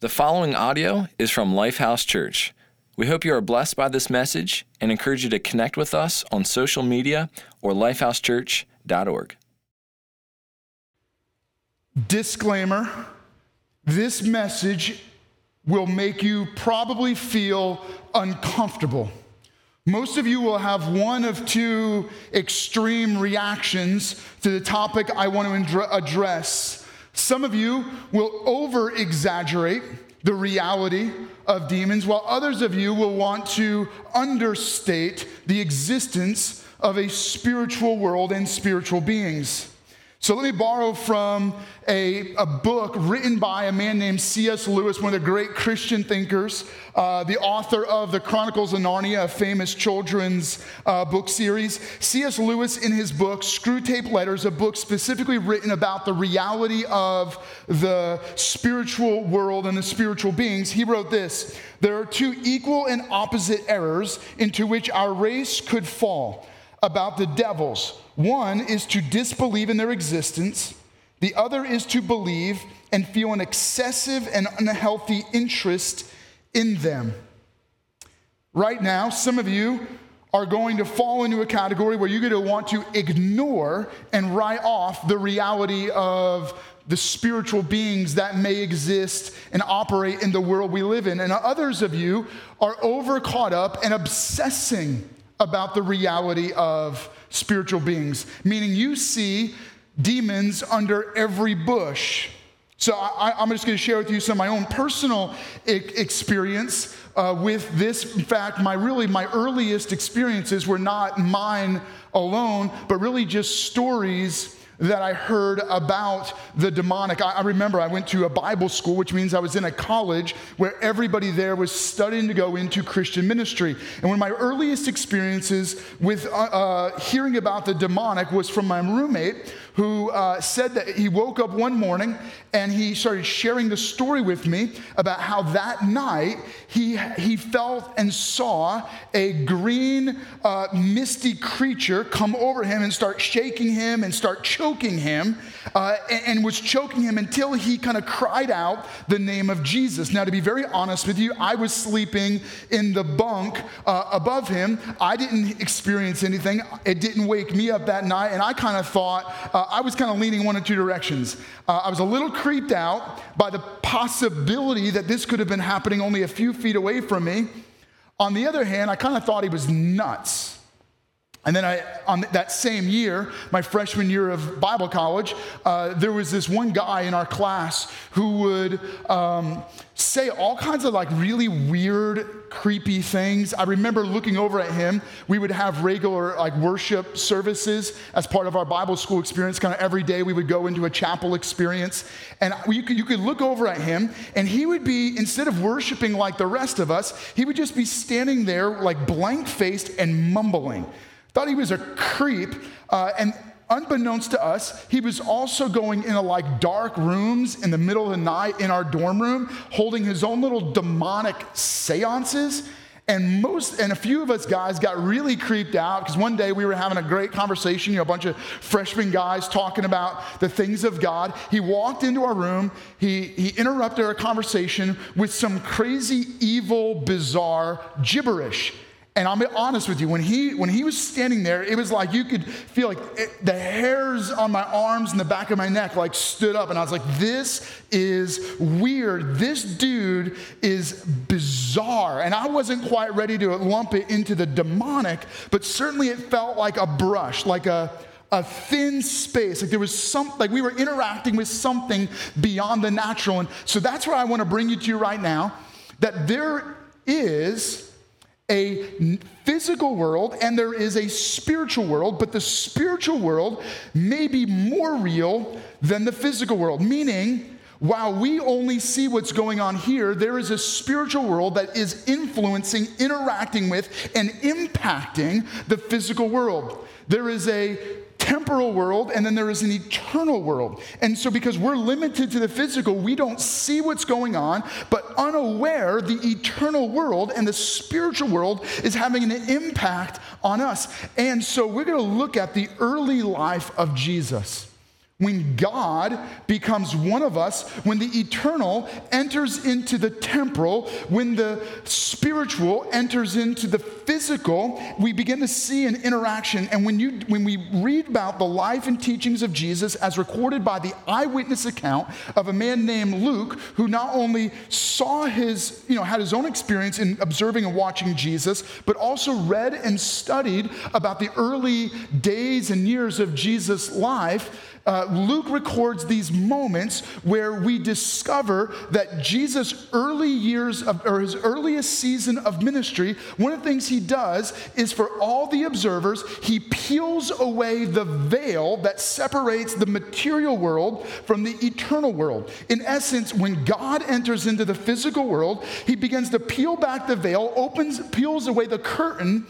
The following audio is from Lifehouse Church. We hope you are blessed by this message and encourage you to connect with us on social media or lifehousechurch.org. Disclaimer this message will make you probably feel uncomfortable. Most of you will have one of two extreme reactions to the topic I want to address. Some of you will over exaggerate the reality of demons, while others of you will want to understate the existence of a spiritual world and spiritual beings. So let me borrow from a, a book written by a man named C.S. Lewis, one of the great Christian thinkers, uh, the author of the Chronicles of Narnia, a famous children's uh, book series. C.S. Lewis, in his book, Screwtape Letters, a book specifically written about the reality of the spiritual world and the spiritual beings, he wrote this There are two equal and opposite errors into which our race could fall about the devils one is to disbelieve in their existence, the other is to believe and feel an excessive and unhealthy interest in them. Right now, some of you are going to fall into a category where you're going to want to ignore and write off the reality of the spiritual beings that may exist and operate in the world we live in. And others of you are over caught up and obsessing about the reality of spiritual beings, meaning you see demons under every bush. So I, am just going to share with you some of my own personal experience uh, with this. In fact, my really my earliest experiences were not mine alone, but really just stories that I heard about the demonic. I, I, remember I went to a Bible school, which means I was in a college where everybody there was studying to go into Christian ministry. And one of my earliest experiences with uh, uh, hearing about the demonic was from my roommate who uh, said that he woke up one morning and he started sharing the story with me about how that night he, he felt and saw a green, uh, misty creature come over him and start shaking him and start choking him, uh, and, and was choking him until he kind of cried out the name of Jesus. Now, to be very honest with you, I was sleeping in the bunk uh, above him. I didn't experience anything, it didn't wake me up that night, and I kind of thought, uh, I was kind of leaning one or two directions. Uh, I was a little creeped out by the possibility that this could have been happening only a few feet away from me. On the other hand, I kind of thought he was nuts. And then I, on that same year, my freshman year of Bible college, uh, there was this one guy in our class who would um, say all kinds of like really weird, creepy things. I remember looking over at him. We would have regular like worship services as part of our Bible school experience. Kind of every day we would go into a chapel experience. And you could, you could look over at him, and he would be, instead of worshiping like the rest of us, he would just be standing there like blank faced and mumbling. Thought he was a creep. Uh, and unbeknownst to us, he was also going into like dark rooms in the middle of the night in our dorm room, holding his own little demonic seances. And most and a few of us guys got really creeped out because one day we were having a great conversation, you know, a bunch of freshman guys talking about the things of God. He walked into our room, he, he interrupted our conversation with some crazy, evil, bizarre gibberish. And I'm honest with you, when he, when he was standing there, it was like you could feel like it, the hairs on my arms and the back of my neck like stood up. And I was like, this is weird. This dude is bizarre. And I wasn't quite ready to lump it into the demonic, but certainly it felt like a brush, like a, a thin space. Like there was some, like we were interacting with something beyond the natural. And so that's where I want to bring you to right now that there is a physical world and there is a spiritual world, but the spiritual world may be more real than the physical world, meaning, while we only see what's going on here, there is a spiritual world that is influencing, interacting with, and impacting the physical world. There is a temporal world and then there is an eternal world. And so, because we're limited to the physical, we don't see what's going on, but unaware, the eternal world and the spiritual world is having an impact on us. And so, we're going to look at the early life of Jesus. When God becomes one of us, when the eternal enters into the temporal, when the spiritual enters into the physical, we begin to see an interaction. And when, you, when we read about the life and teachings of Jesus as recorded by the eyewitness account of a man named Luke, who not only saw his, you know, had his own experience in observing and watching Jesus, but also read and studied about the early days and years of Jesus' life uh, Luke records these moments where we discover that Jesus' early years of, or his earliest season of ministry, one of the things he does is for all the observers, he peels away the veil that separates the material world from the eternal world. In essence, when God enters into the physical world, he begins to peel back the veil, opens, peels away the curtain.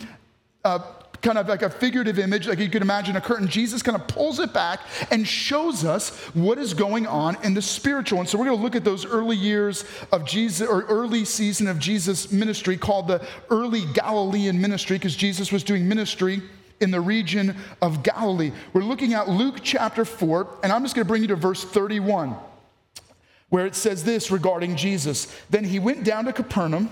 Uh, kind of like a figurative image, like you could imagine a curtain. Jesus kind of pulls it back and shows us what is going on in the spiritual. And so we're going to look at those early years of Jesus, or early season of Jesus' ministry called the early Galilean ministry, because Jesus was doing ministry in the region of Galilee. We're looking at Luke chapter 4, and I'm just going to bring you to verse 31, where it says this regarding Jesus. Then he went down to Capernaum,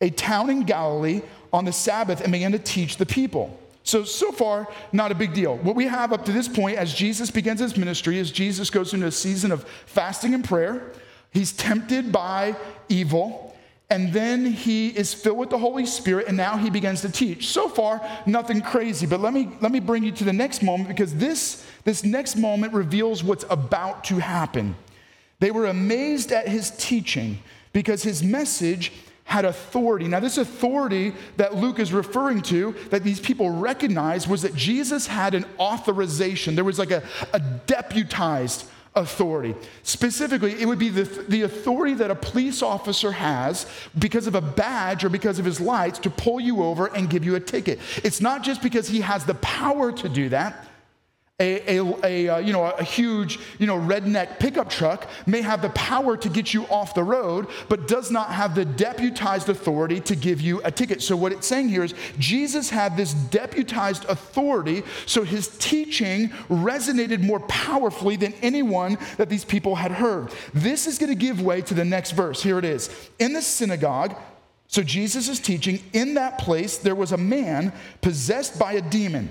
a town in Galilee on the Sabbath and began to teach the people. So, so far, not a big deal. What we have up to this point, as Jesus begins his ministry, is Jesus goes into a season of fasting and prayer. He's tempted by evil, and then he is filled with the Holy Spirit, and now he begins to teach. So far, nothing crazy. But let me, let me bring you to the next moment because this, this next moment reveals what's about to happen. They were amazed at his teaching because his message had authority. Now, this authority that Luke is referring to, that these people recognized, was that Jesus had an authorization. There was like a, a deputized authority. Specifically, it would be the, the authority that a police officer has because of a badge or because of his lights to pull you over and give you a ticket. It's not just because he has the power to do that a, a, a, uh, you know, a huge you know, redneck pickup truck may have the power to get you off the road, but does not have the deputized authority to give you a ticket. So, what it's saying here is Jesus had this deputized authority, so his teaching resonated more powerfully than anyone that these people had heard. This is going to give way to the next verse. Here it is. In the synagogue, so Jesus is teaching, in that place there was a man possessed by a demon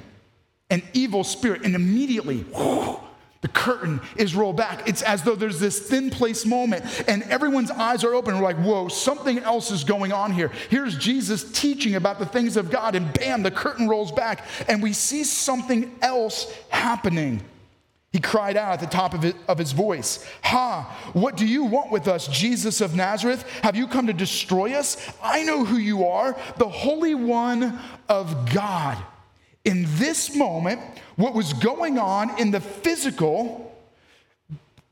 an evil spirit, and immediately, whoo, the curtain is rolled back. It's as though there's this thin place moment, and everyone's eyes are open. We're like, whoa, something else is going on here. Here's Jesus teaching about the things of God, and bam, the curtain rolls back, and we see something else happening. He cried out at the top of, of his voice, Ha, what do you want with us, Jesus of Nazareth? Have you come to destroy us? I know who you are, the Holy One of God. In this moment, what was going on in the physical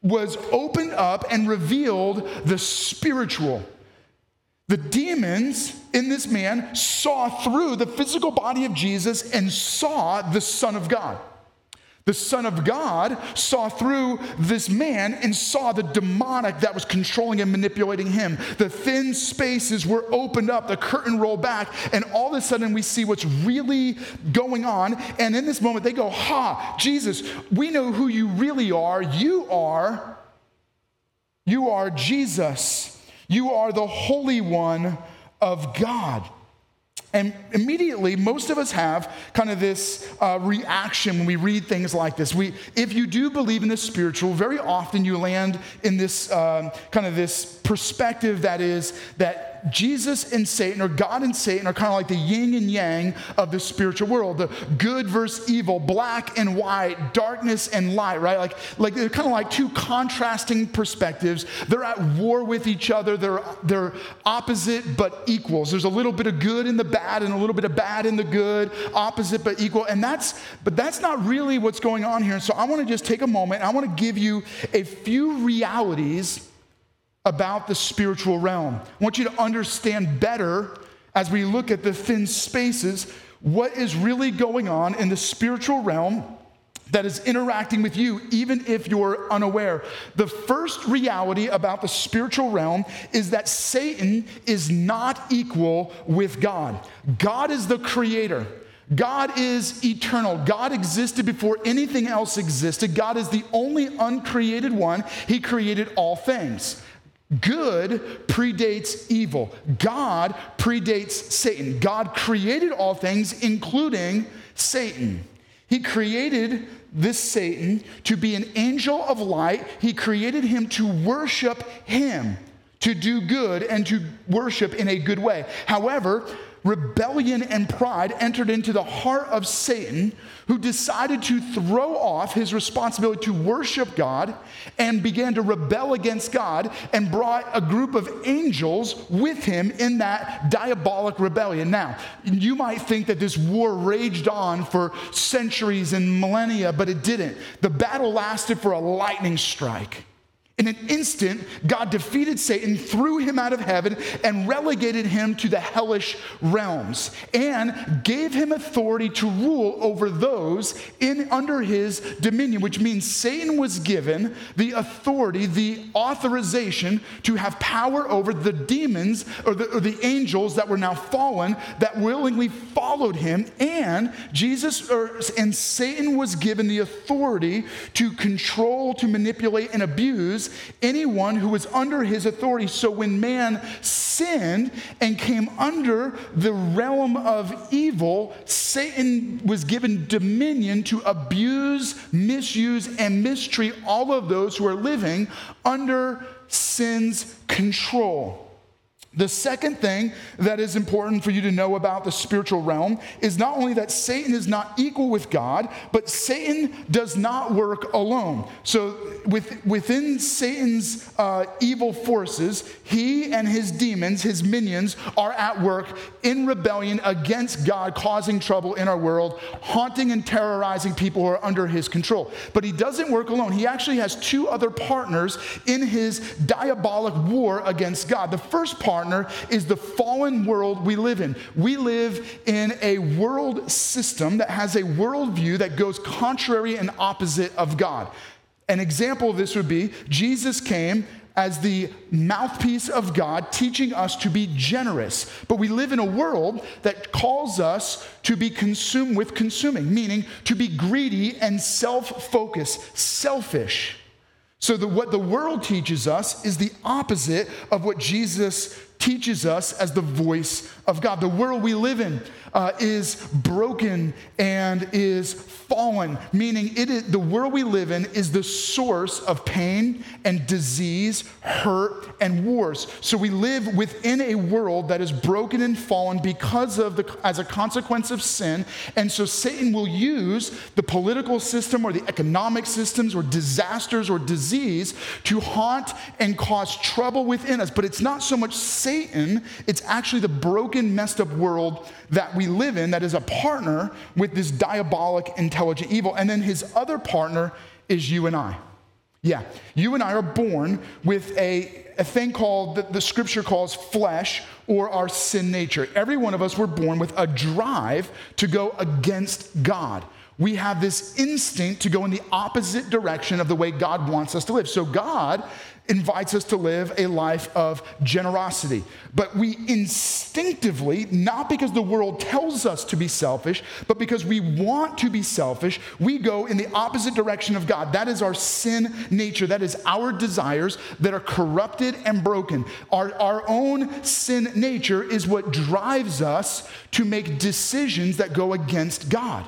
was opened up and revealed the spiritual. The demons in this man saw through the physical body of Jesus and saw the Son of God. The Son of God saw through this man and saw the demonic that was controlling and manipulating him. The thin spaces were opened up, the curtain rolled back, and all of a sudden we see what's really going on. And in this moment, they go, Ha, Jesus, we know who you really are. You are, you are Jesus. You are the Holy One of God. And immediately, most of us have kind of this uh, reaction when we read things like this. We, if you do believe in the spiritual, very often you land in this um, kind of this perspective that is that Jesus and Satan, or God and Satan, are kind of like the yin and yang of the spiritual world the good versus evil, black and white, darkness and light, right? Like, like they're kind of like two contrasting perspectives. They're at war with each other, they're, they're opposite but equals. There's a little bit of good in the bad and a little bit of bad in the good, opposite but equal. And that's, but that's not really what's going on here. And so I want to just take a moment, I want to give you a few realities about the spiritual realm. I want you to understand better as we look at the thin spaces what is really going on in the spiritual realm that is interacting with you, even if you're unaware. The first reality about the spiritual realm is that Satan is not equal with God. God is the creator. God is eternal. God existed before anything else existed. God is the only uncreated one. He created all things. Good predates evil. God predates Satan. God created all things, including Satan. He created this Satan to be an angel of light. He created him to worship him, to do good, and to worship in a good way. However, rebellion and pride entered into the heart of Satan, who decided to throw off his responsibility to worship God and began to rebel against God and brought a group of angels with him in that diabolic rebellion. Now, you might think that this war raged on for centuries and millennia, but it didn't. The battle lasted for a lightning strike. In an instant, God defeated Satan, threw him out of heaven, and relegated him to the hellish realms, and gave him authority to rule over those in under his dominion, which means Satan was given the authority, the authorization to have power over the demons or the, or the angels that were now fallen that willingly followed him, and Jesus or, and Satan was given the authority to control, to manipulate, and abuse anyone who was under his authority. So when man sinned and came under the realm of evil, Satan was given dominion to abuse, misuse, and mistreat all of those who are living under sin's control. The second thing that is important for you to know about the spiritual realm is not only that Satan is not equal with God, but Satan does not work alone. So, with, within Satan's uh, evil forces, he and his demons, his minions, are at work in rebellion against God, causing trouble in our world, haunting and terrorizing people who are under his control. But he doesn't work alone. He actually has two other partners in his diabolic war against God. The first partner, partner is the fallen world we live in. We live in a world system that has a worldview that goes contrary and opposite of God. An example of this would be Jesus came as the mouthpiece of God, teaching us to be generous. But we live in a world that calls us to be consumed with consuming, meaning to be greedy and self focused, selfish. So, the, what the world teaches us is the opposite of what Jesus teaches us as the voice of God. The world we live in uh, is broken and is fallen, meaning it is, the world we live in is the source of pain and disease, hurt, and wars. So we live within a world that is broken and fallen because of the, as a consequence of sin. And so Satan will use the political system or the economic systems or disasters or disease to haunt and cause trouble within us. But it's not so much Satan, it's actually the broken, messed up world that we live in that is a partner with this diabolic, intelligent evil. And then his other partner is you and I. Yeah, you and I are born with a, a thing called, that the scripture calls flesh or our sin nature. Every one of us were born with a drive to go against God. We have this instinct to go in the opposite direction of the way God wants us to live. So, God invites us to live a life of generosity. But we instinctively, not because the world tells us to be selfish, but because we want to be selfish, we go in the opposite direction of God. That is our sin nature. That is our desires that are corrupted and broken. Our, our own sin nature is what drives us to make decisions that go against God.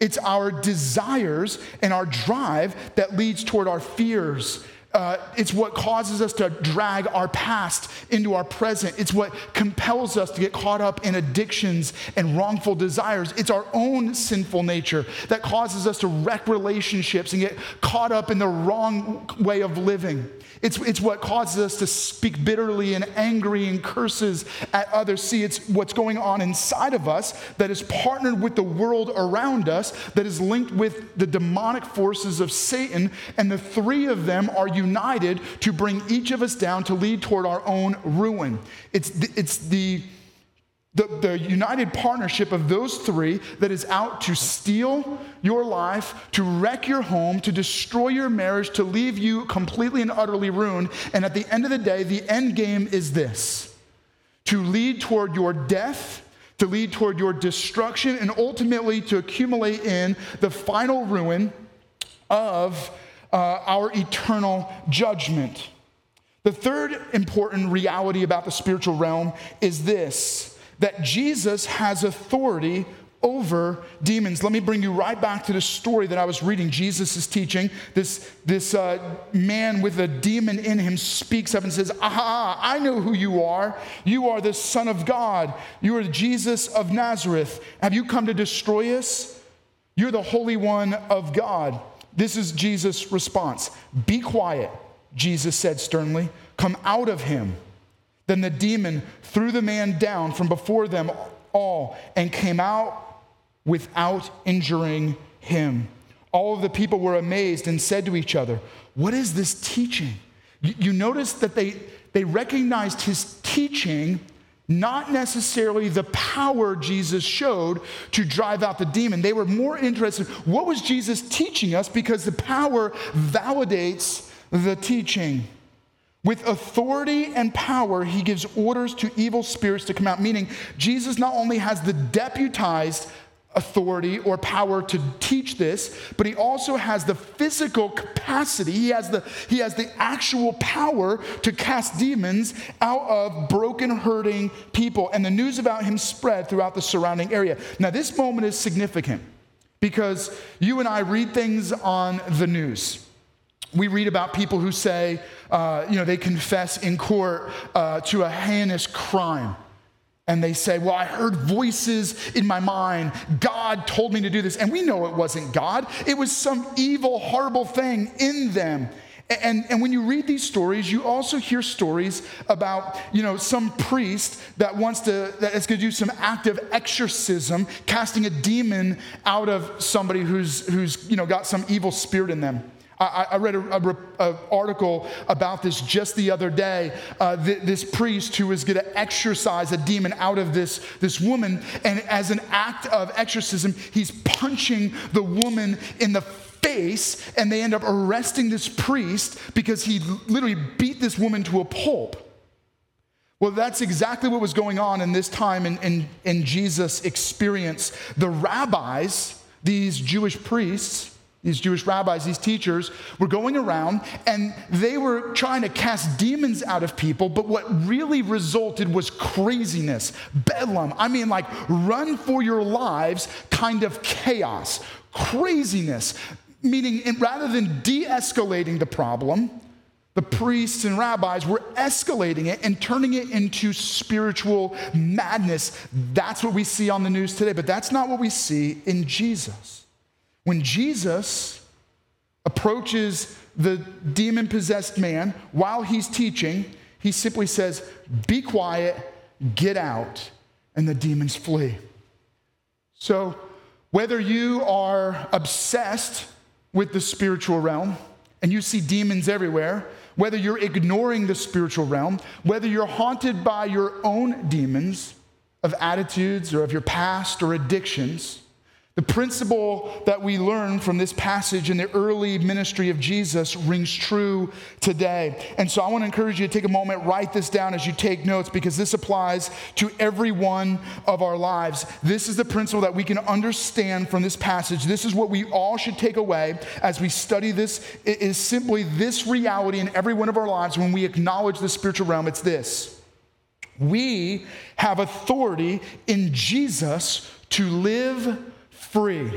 It's our desires and our drive that leads toward our fears uh, it's what causes us to drag our past into our present. It's what compels us to get caught up in addictions and wrongful desires. It's our own sinful nature that causes us to wreck relationships and get caught up in the wrong way of living. It's, it's what causes us to speak bitterly and angry and curses at others. See, it's what's going on inside of us that is partnered with the world around us, that is linked with the demonic forces of Satan, and the three of them are united to bring each of us down to lead toward our own ruin. It's the, it's the the, the, united partnership of those three that is out to steal your life, to wreck your home, to destroy your marriage, to leave you completely and utterly ruined. And at the end of the day, the end game is this to lead toward your death, to lead toward your destruction and ultimately to accumulate in the final ruin of uh, our eternal judgment. The third important reality about the spiritual realm is this that Jesus has authority over demons. Let me bring you right back to the story that I was reading. Jesus is teaching. This, this uh, man with a demon in him speaks up and says, Aha, I know who you are. You are the Son of God. You are Jesus of Nazareth. Have you come to destroy us? You're the Holy One of God. This is Jesus' response Be quiet, Jesus said sternly. Come out of him. Then the demon threw the man down from before them all and came out without injuring him. All of the people were amazed and said to each other, What is this teaching? You, notice that they, they recognized his teaching, not necessarily the power Jesus showed to drive out the demon. They were more interested, what was Jesus teaching us? Because the power validates the teaching. With authority and power, he gives orders to evil spirits to come out, meaning Jesus not only has the deputized authority or power to teach this, but he also has the physical capacity. He has the, he has the actual power to cast demons out of broken, hurting people. And the news about him spread throughout the surrounding area. Now, this moment is significant because you and I read things on the news. We read about people who say, uh, you know, they confess in court uh, to a heinous crime and they say, Well, I heard voices in my mind. God told me to do this. And we know it wasn't God, it was some evil, horrible thing in them. And, and when you read these stories, you also hear stories about, you know, some priest that wants to, that is going to do some active exorcism, casting a demon out of somebody who's, who's, you know, got some evil spirit in them. I, I read an article about this just the other day. Uh, th- this priest who was going to exorcise a demon out of this, this woman, and as an act of exorcism, he's punching the woman in the face, and they end up arresting this priest because he literally beat this woman to a pulp. Well, that's exactly what was going on in this time in, in, in Jesus' experience. The rabbis, these Jewish priests, these Jewish rabbis, these teachers, were going around and they were trying to cast demons out of people, but what really resulted was craziness, bedlam. I mean, like run for your lives kind of chaos, craziness. Meaning, rather than de escalating the problem, the priests and rabbis were escalating it and turning it into spiritual madness. That's what we see on the news today, but that's not what we see in Jesus. When Jesus approaches the demon possessed man while he's teaching, he simply says, Be quiet, get out, and the demons flee. So, whether you are obsessed with the spiritual realm and you see demons everywhere, whether you're ignoring the spiritual realm, whether you're haunted by your own demons of attitudes or of your past or addictions, the principle that we learn from this passage in the early ministry of Jesus rings true today. And so I want to encourage you to take a moment, write this down as you take notes, because this applies to every one of our lives. This is the principle that we can understand from this passage. This is what we all should take away as we study this. It is simply this reality in every one of our lives when we acknowledge the spiritual realm. It's this. We have authority in Jesus to live free.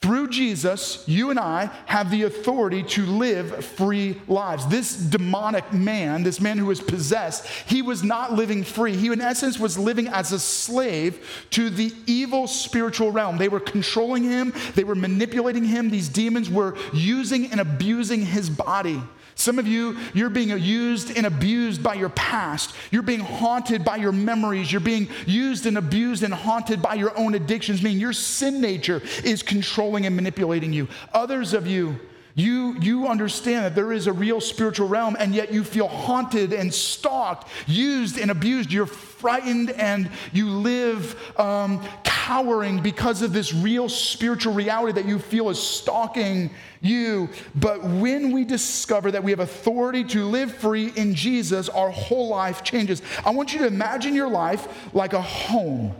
Through Jesus, you and I have the authority to live free lives. This demonic man, this man who was possessed, he was not living free. He, in essence, was living as a slave to the evil spiritual realm. They were controlling him, they were manipulating him. These demons were using and abusing his body. Some of you, you're being used and abused by your past. You're being haunted by your memories. You're being used and abused and haunted by your own addictions, meaning your sin nature is controlling and manipulating you. Others of you, You, you understand that there is a real spiritual realm, and yet you feel haunted and stalked, used and abused. You're frightened and you live um, cowering because of this real spiritual reality that you feel is stalking you. But when we discover that we have authority to live free in Jesus, our whole life changes. I want you to imagine your life like a home.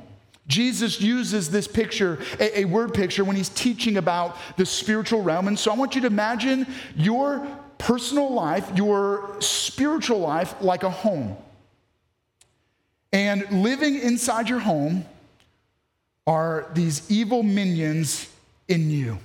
Jesus uses this picture, a, a, word picture, when he's teaching about the spiritual realm. And so I want you to imagine your personal life, your spiritual life, like a home. And living inside your home are these evil minions in you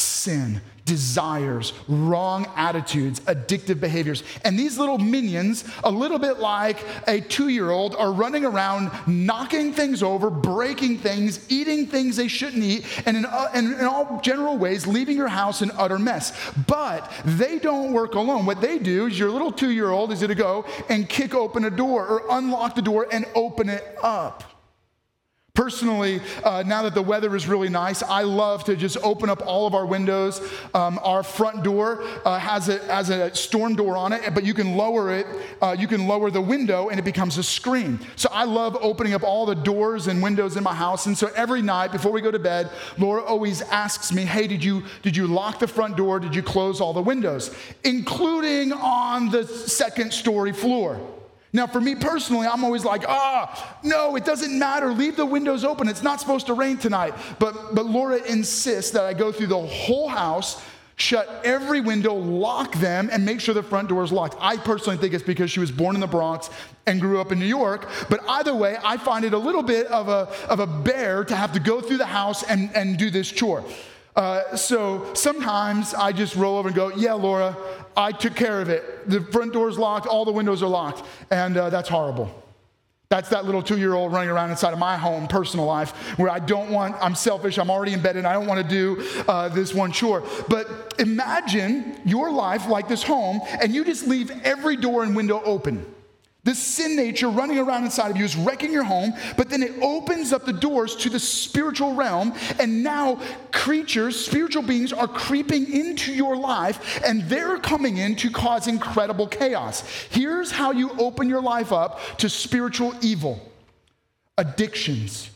sin, desires, wrong attitudes, addictive behaviors. And these little minions, a little bit like a two year old, are running around knocking things over, breaking things, eating things they shouldn't eat, and in, uh, in, in all general ways, leaving your house in utter mess. But they don't work alone. What they do is your little two year old is going to go and kick open a door or unlock the door and open it up. Personally, uh, now that the weather is really nice, I love to just open up all of our windows. Um, our front door uh, has, a, has a storm door on it, but you can lower it. Uh, you can lower the window and it becomes a screen. So I love opening up all the doors and windows in my house. And so every night before we go to bed, Laura always asks me, "Hey, did you did you lock the front door? Did you close all the windows, including on the second story floor?" Now, for me personally, I'm always like, ah, no, it doesn't matter. Leave the windows open. It's not supposed to rain tonight. But, but Laura insists that I go through the whole house, shut every window, lock them, and make sure the front door is locked. I personally think it's because she was born in the Bronx and grew up in New York. But either way, I find it a little bit of a, of a bear to have to go through the house and, and do this chore. Uh, so sometimes I just roll over and go, Yeah, Laura, I took care of it. The front door's locked, all the windows are locked, and uh, that's horrible. That's that little two year old running around inside of my home, personal life, where I don't want, I'm selfish, I'm already in bed, and I don't want to do uh, this one chore. But imagine your life like this home, and you just leave every door and window open. This sin nature running around inside of you is wrecking your home, but then it opens up the doors to the spiritual realm, and now creatures, spiritual beings, are creeping into your life, and they're coming in to cause incredible chaos. Here's how you open your life up to spiritual evil addictions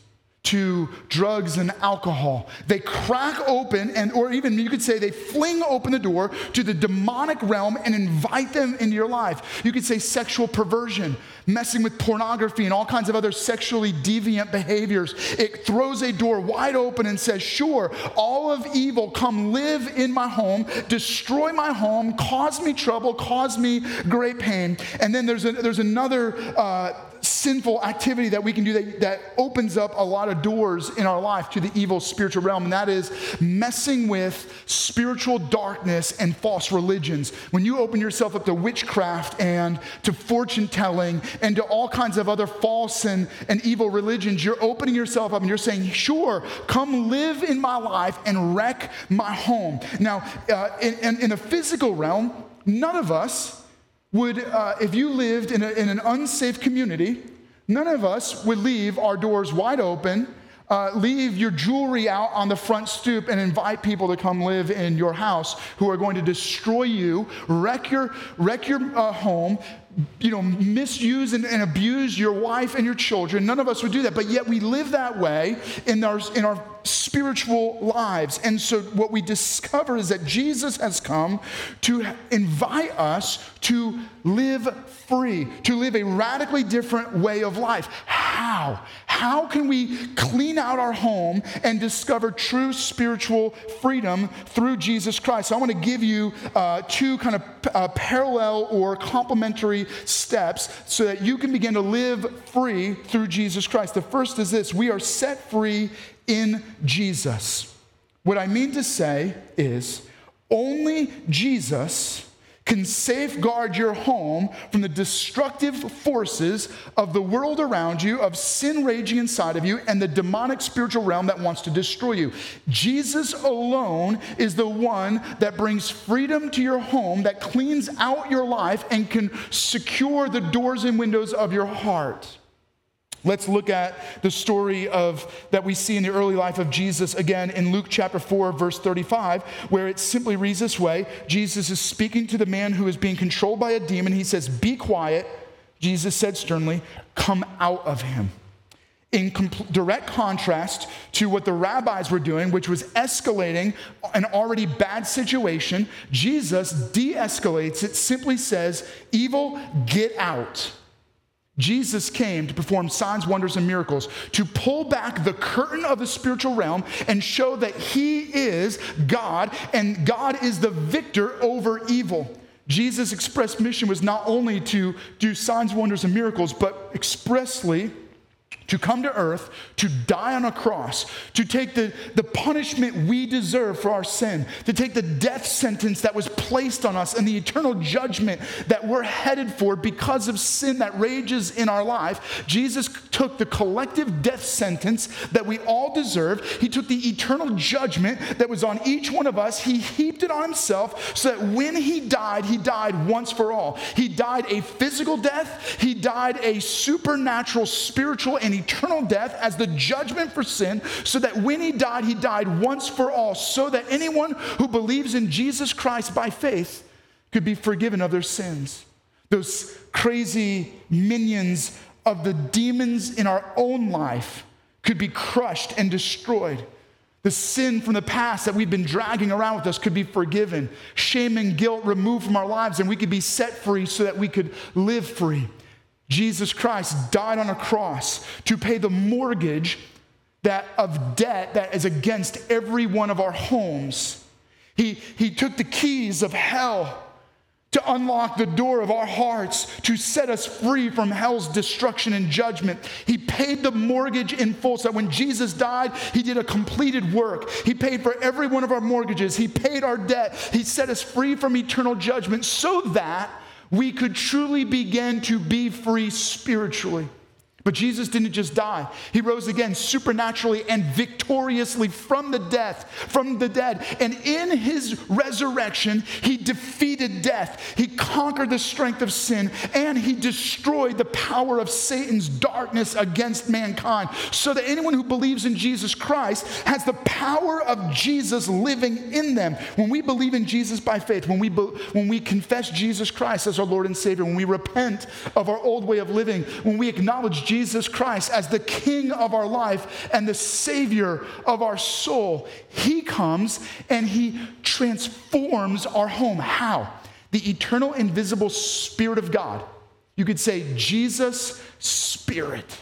to drugs and alcohol. They crack open and or even you could say they fling open the door to the demonic realm and invite them into your life. You could say sexual perversion, messing with pornography and all kinds of other sexually deviant behaviors. It throws a door wide open and says, "Sure, all of evil come live in my home, destroy my home, cause me trouble, cause me great pain." And then there's a, there's another uh, sinful activity that we can do that, that opens up a lot of doors in our life to the evil spiritual realm, and that is messing with spiritual darkness and false religions. When you open yourself up to witchcraft and to fortune telling and to all kinds of other false and, and evil religions, you're opening yourself up and you're saying, Sure, come live in my life and wreck my home. Now, uh, in, in, in a physical realm, none of us would, uh, if you lived in, a, in an unsafe community, none of us would leave our doors wide open, uh, leave your jewelry out on the front stoop, and invite people to come live in your house who are going to destroy you, wreck your, wreck your uh, home, you know, misuse and, and, abuse your wife and your children. None of us would do that, but yet we live that way in our, in our spiritual lives. And so what we discover is that Jesus has come to invite us to live free, to live a radically different way of life. How? How can we clean out our home and discover true spiritual freedom through Jesus Christ? So I want to give you uh, two kind of uh, parallel or complementary steps so that you can begin to live free through Jesus Christ. The first is this we are set free in Jesus. What I mean to say is only Jesus can safeguard your home from the destructive forces of the world around you, of sin raging inside of you, and the demonic spiritual realm that wants to destroy you. Jesus alone is the one that brings freedom to your home, that cleans out your life, and can secure the doors and windows of your heart. Let's look at the story of that we see in the early life of Jesus again in Luke chapter 4 verse 35 where it simply reads this way. Jesus is speaking to the man who is being controlled by a demon. He says be quiet. Jesus said sternly come out of him. In direct contrast to what the rabbis were doing, which was escalating an already bad situation, Jesus de escalates it, simply says, Evil, get out. Jesus came to perform signs, wonders, and miracles, to pull back the curtain of the spiritual realm and show that He is God and God is the victor over evil. Jesus' express mission was not only to do signs, wonders, and miracles, but expressly to come to earth, to die on a cross, to take the, the punishment we deserve for our sin, to take the death sentence that was placed on us and the eternal judgment that we're headed for because of sin that rages in our life. Jesus took the collective death sentence that we all deserve. He took the eternal judgment that was on each one of us. He heaped it on himself so that when he died, he died once for all. He died a physical death, he died a supernatural, spiritual, and eternal death as the judgment for sin, so that when he died, he died once for all, so that anyone who believes in Jesus Christ by faith could be forgiven of their sins. Those crazy minions of the demons in our own life could be crushed and destroyed. The sin from the past that we've been dragging around with us could be forgiven. Shame and guilt removed from our lives, and we could be set free so that we could live free. Jesus Christ died on a cross to pay the mortgage that of debt that is against every one of our homes. He, he took the keys of hell to unlock the door of our hearts, to set us free from hell's destruction and judgment. He paid the mortgage in full. So that when Jesus died, He did a completed work. He paid for every one of our mortgages, He paid our debt, He set us free from eternal judgment so that we could truly begin to be free spiritually. But Jesus didn't just die. He rose again supernaturally and victoriously from the death, from the dead. And in his resurrection, he defeated death. He conquered the strength of sin and he destroyed the power of Satan's darkness against mankind. So that anyone who believes in Jesus Christ has the power of Jesus living in them. When we believe in Jesus by faith, when we be, when we confess Jesus Christ as our Lord and Savior, when we repent of our old way of living, when we acknowledge Jesus Christ as the King of our life and the Savior of our soul, He comes and He transforms our home. How? The eternal, invisible Spirit of God. You could say, Jesus' Spirit.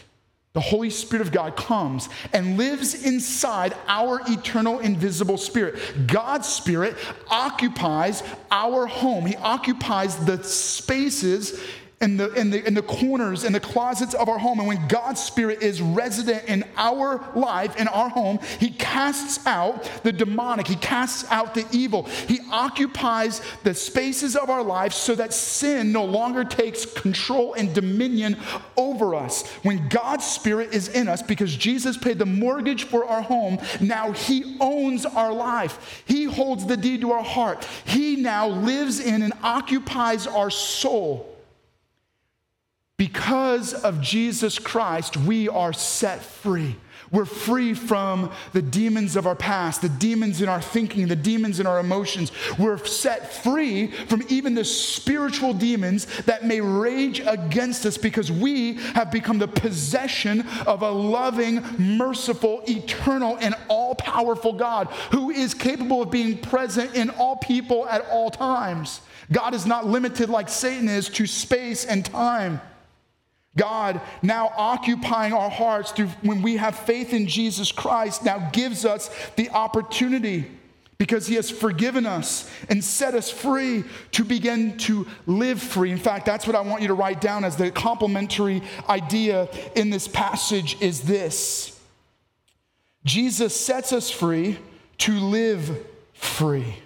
The Holy Spirit of God comes and lives inside our eternal, invisible spirit. God's spirit occupies our home, He occupies the spaces in the, in, the, in the corners, in the closets of our home. And when God's Spirit is resident in our life, in our home, He casts out the demonic, He casts out the evil. He occupies the spaces of our life so that sin no longer takes control and dominion over us. When God's Spirit is in us, because Jesus paid the mortgage for our home, now He owns our life. He holds the deed to our heart. He now lives in and occupies our soul. Because of Jesus Christ, we are set free. We're free from the demons of our past, the demons in our thinking, the demons in our emotions. We're set free from even the spiritual demons that may rage against us because we have become the possession of a loving, merciful, eternal, and all powerful God who is capable of being present in all people at all times. God is not limited like Satan is to space and time. God, now occupying our hearts through when we have faith in Jesus Christ, now gives us the opportunity because he has forgiven us and set us free to begin to live free. In fact, that's what I want you to write down as the complementary idea in this passage is this. Jesus sets us free to live free.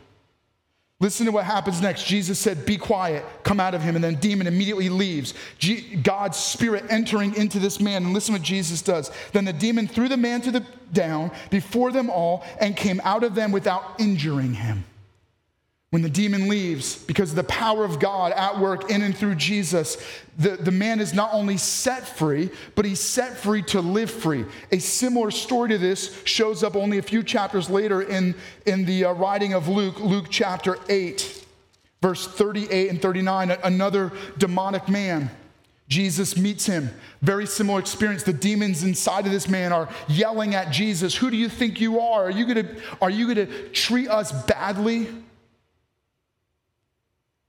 Listen to what happens next. Jesus said, Be quiet, come out of him. And then demon immediately leaves. G- God's spirit entering into this man. And listen what Jesus does. Then the demon threw the man to the down before them all and came out of them without injuring him. When the demon leaves, because of the power of God at work in and through Jesus, the, the man is not only set free, but he's set free to live free. A similar story to this shows up only a few chapters later in, in the uh, writing of Luke, Luke chapter 8, verse 38 and 39. Another demonic man. Jesus meets him. Very similar experience. The demons inside of this man are yelling at Jesus, Who do you think you are? Are you gonna, are you gonna treat us badly?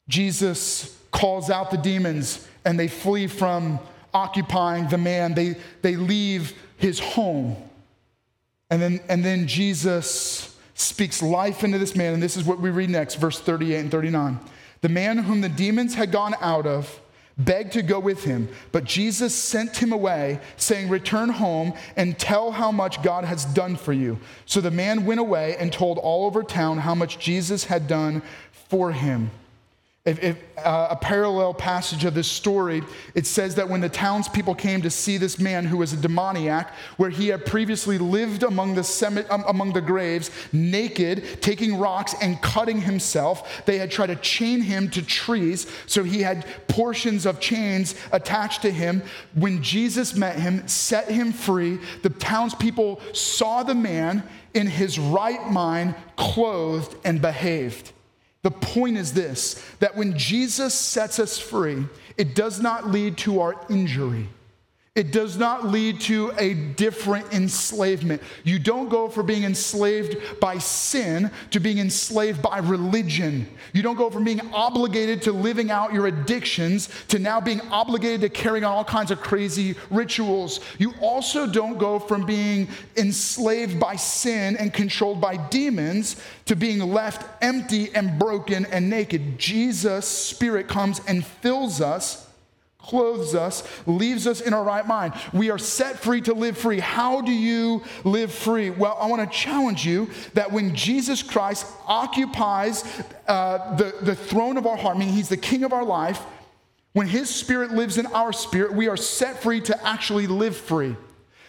Jesus calls out the demons and they flee from occupying the man. They, they leave his home. And then, and then Jesus speaks life into this man. And this is what we read next, verse 38 and 39. The man whom the demons had gone out of begged to go with him, but Jesus sent him away, saying, Return home and tell how much God has done for you. So the man went away and told all over town how much Jesus had done for him. If, if, uh, a parallel passage of this story, it says that when the townspeople came to see this man who was a demoniac, where he had previously lived among the, semi- um, among the graves, naked, taking rocks and cutting himself, they had tried to chain him to trees, so he had portions of chains attached to him. When Jesus met him, set him free, the townspeople saw the man in his right mind, clothed, and behaved. The point is this that when Jesus sets us free, it does not lead to our injury. It does not lead to a different enslavement. You don't go from being enslaved by sin to being enslaved by religion. You don't go from being obligated to living out your addictions to now being obligated to carrying on all kinds of crazy rituals. You also don't go from being enslaved by sin and controlled by demons to being left empty and broken and naked. Jesus' Spirit comes and fills us clothes us, leaves us in our right mind. We are set free to live free. How do you live free? Well, I want to challenge you that when Jesus Christ occupies uh, the, the throne of our heart, meaning he's the king of our life, when his spirit lives in our spirit, we are set free to actually live free.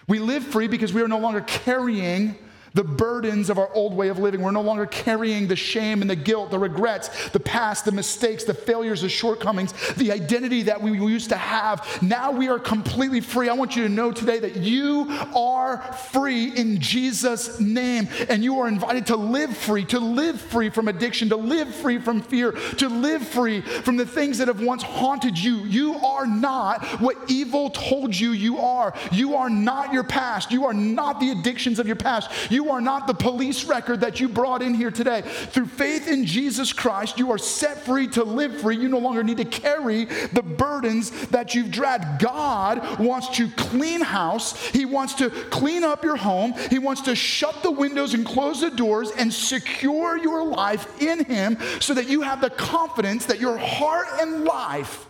We live free because we are no longer carrying the burdens of our old way of living. We're no longer carrying the shame and the guilt, the regrets, the past, the mistakes, the failures, the shortcomings, the identity that we used to have. Now we are completely free. I want you to know today that you are free in Jesus' name, and you are invited to live free, to live free from addiction, to live free from fear, to live free from the things that have once haunted you. You are not what evil told you you are. You are not your past. You are not the addictions of your past. You are not the police record that you brought in here today. Through faith in Jesus Christ, you are set free to live free. You no longer need to carry the burdens that you've dragged. God wants to clean house, He wants to clean up your home, He wants to shut the windows and close the doors and secure your life in Him so that you have the confidence that your heart and life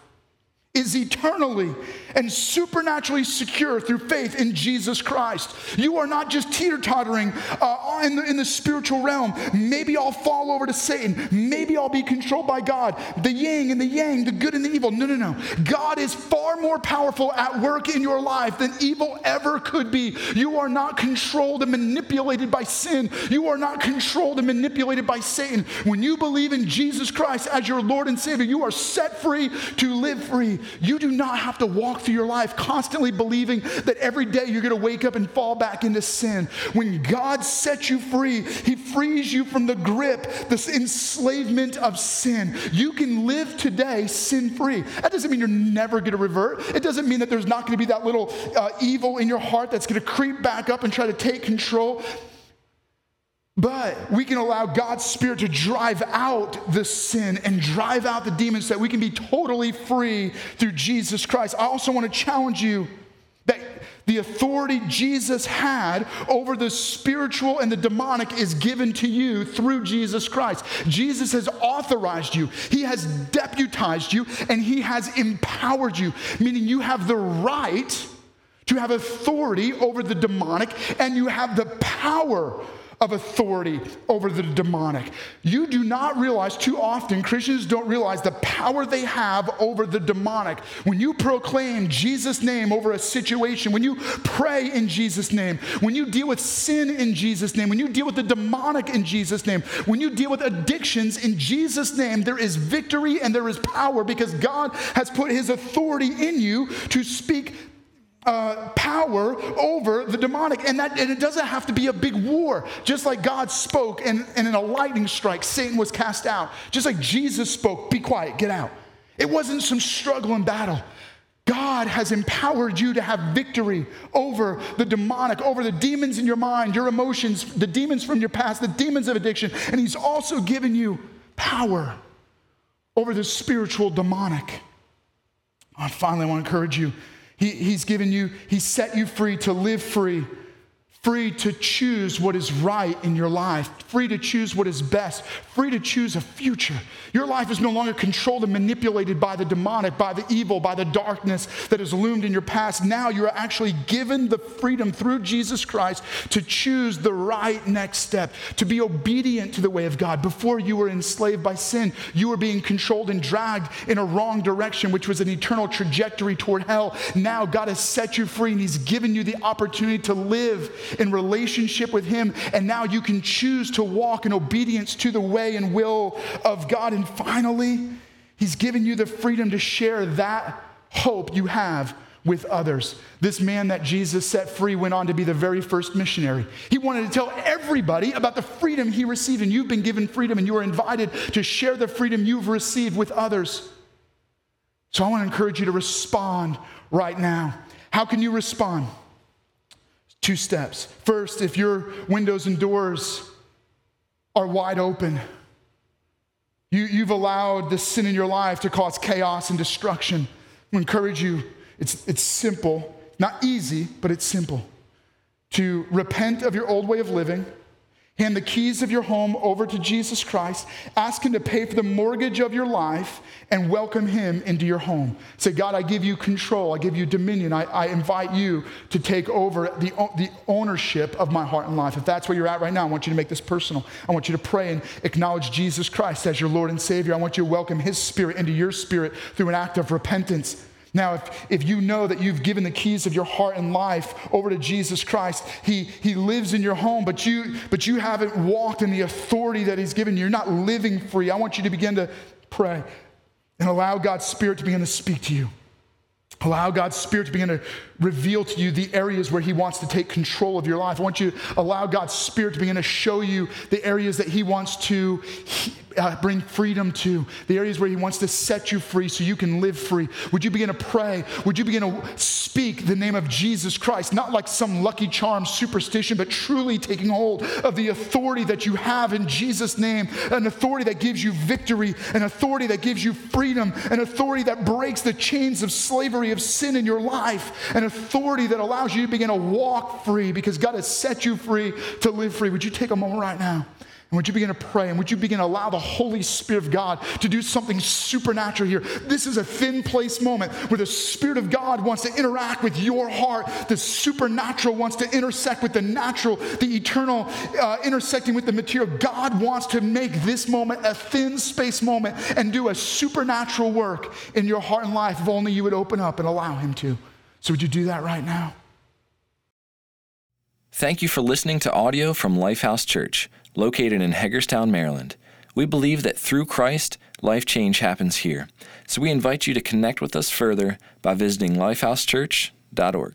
is eternally and supernaturally secure through faith in Jesus Christ. You are not just teeter tottering uh, in, the, in the spiritual realm. Maybe I'll fall over to Satan. Maybe I'll be controlled by God. The yin and the yang, the good and the evil. No, no, no. God is far more powerful at work in your life than evil ever could be. You are not controlled and manipulated by sin. You are not controlled and manipulated by Satan. When you believe in Jesus Christ as your Lord and Savior, you are set free to live free. You do not have to walk through your life constantly believing that every day you're going to wake up and fall back into sin. When God sets you free, He frees you from the grip, this enslavement of sin. You can live today sin free. That doesn't mean you're never going to revert. It doesn't mean that there's not going to be that little uh, evil in your heart that's going to creep back up and try to take control. But we can allow God's Spirit to drive out the sin and drive out the demons so that we can be totally free through Jesus Christ. I also want to challenge you that the authority Jesus had over the spiritual and the demonic is given to you through Jesus Christ. Jesus has authorized you, He has deputized you, and He has empowered you, meaning you have the right to have authority over the demonic and you have the power of authority over the demonic. You do not realize, too often, Christians don't realize the power they have over the demonic. When you proclaim Jesus' name over a situation, when you pray in Jesus' name, when you deal with sin in Jesus' name, when you deal with the demonic in Jesus' name, when you deal with addictions in Jesus' name, there is victory and there is power because God has put his authority in you to speak uh, power over the demonic. And, that, and it doesn't have to be a big war. Just like God spoke, and, and in a lightning strike, Satan was cast out. Just like Jesus spoke, be quiet, get out. It wasn't some struggle and battle. God has empowered you to have victory over the demonic, over the demons in your mind, your emotions, the demons from your past, the demons of addiction. And He's also given you power over the spiritual demonic. I finally, want to encourage you he, he's given you, He set you free to live free, free to choose what is right in your life, free to choose what is best, free to choose a future. Your life is no longer controlled and manipulated by the demonic, by the evil, by the darkness that has loomed in your past. Now you are actually given the freedom through Jesus Christ to choose the right next step, to be obedient to the way of God. Before you were enslaved by sin, you were being controlled and dragged in a wrong direction, which was an eternal trajectory toward hell. Now God has set you free and He's given you the opportunity to live in relationship with Him. And now you can choose to walk in obedience to the way and will of God. And finally, He's given you the freedom to share that hope you have with others. This man that Jesus set free went on to be the very first missionary. He wanted to tell everybody about the freedom he received, and you've been given freedom, and you are invited to share the freedom you've received with others. So I want to encourage you to respond right now. How can you respond? Two steps. First, if your windows and doors are wide open, you, you've allowed the sin in your life to cause chaos and destruction. I encourage you, it's, it's simple, not easy, but it's simple, to repent of your old way of living Hand the keys of your home over to Jesus Christ. Ask Him to pay for the mortgage of your life and welcome Him into your home. Say, God, I give you control. I give you dominion. I, I invite you to take over the, the ownership of my heart and life. If that's where you're at right now, I want you to make this personal. I want you to pray and acknowledge Jesus Christ as your Lord and Savior. I want you to welcome His Spirit into your spirit through an act of repentance now, if, if you know that you've given the keys of your heart and life over to Jesus Christ, he, he lives in your home, but you, but you haven't walked in the authority that He's given you. You're not living free. I want you to begin to pray and allow God's Spirit to begin to speak to you. Allow God's Spirit to begin to reveal to you the areas where He wants to take control of your life. I want you to allow God's Spirit to begin to show you the areas that He wants to uh, bring freedom to, the areas where He wants to set you free so you can live free. Would you begin to pray? Would you begin to speak the name of Jesus Christ, not like some lucky charm superstition, but truly taking hold of the authority that you have in Jesus' name, an authority that gives you victory, an authority that gives you freedom, an authority that breaks the chains of slavery of sin in your life, an authority that allows you to begin to walk free because God has set you free to live free. Would you take a moment right now? And would you begin to pray? And would you begin to allow the Holy Spirit of God to do something supernatural here? This is a thin place moment where the Spirit of God wants to interact with your heart. The supernatural wants to intersect with the natural, the eternal uh, intersecting with the material. God wants to make this moment a thin space moment and do a supernatural work in your heart and life if only you would open up and allow Him to. So, would you do that right now? Thank you for listening to audio from Lifehouse Church, located in Hagerstown, Maryland. We believe that through Christ, life change happens here. So we invite you to connect with us further by visiting lifehousechurch.org.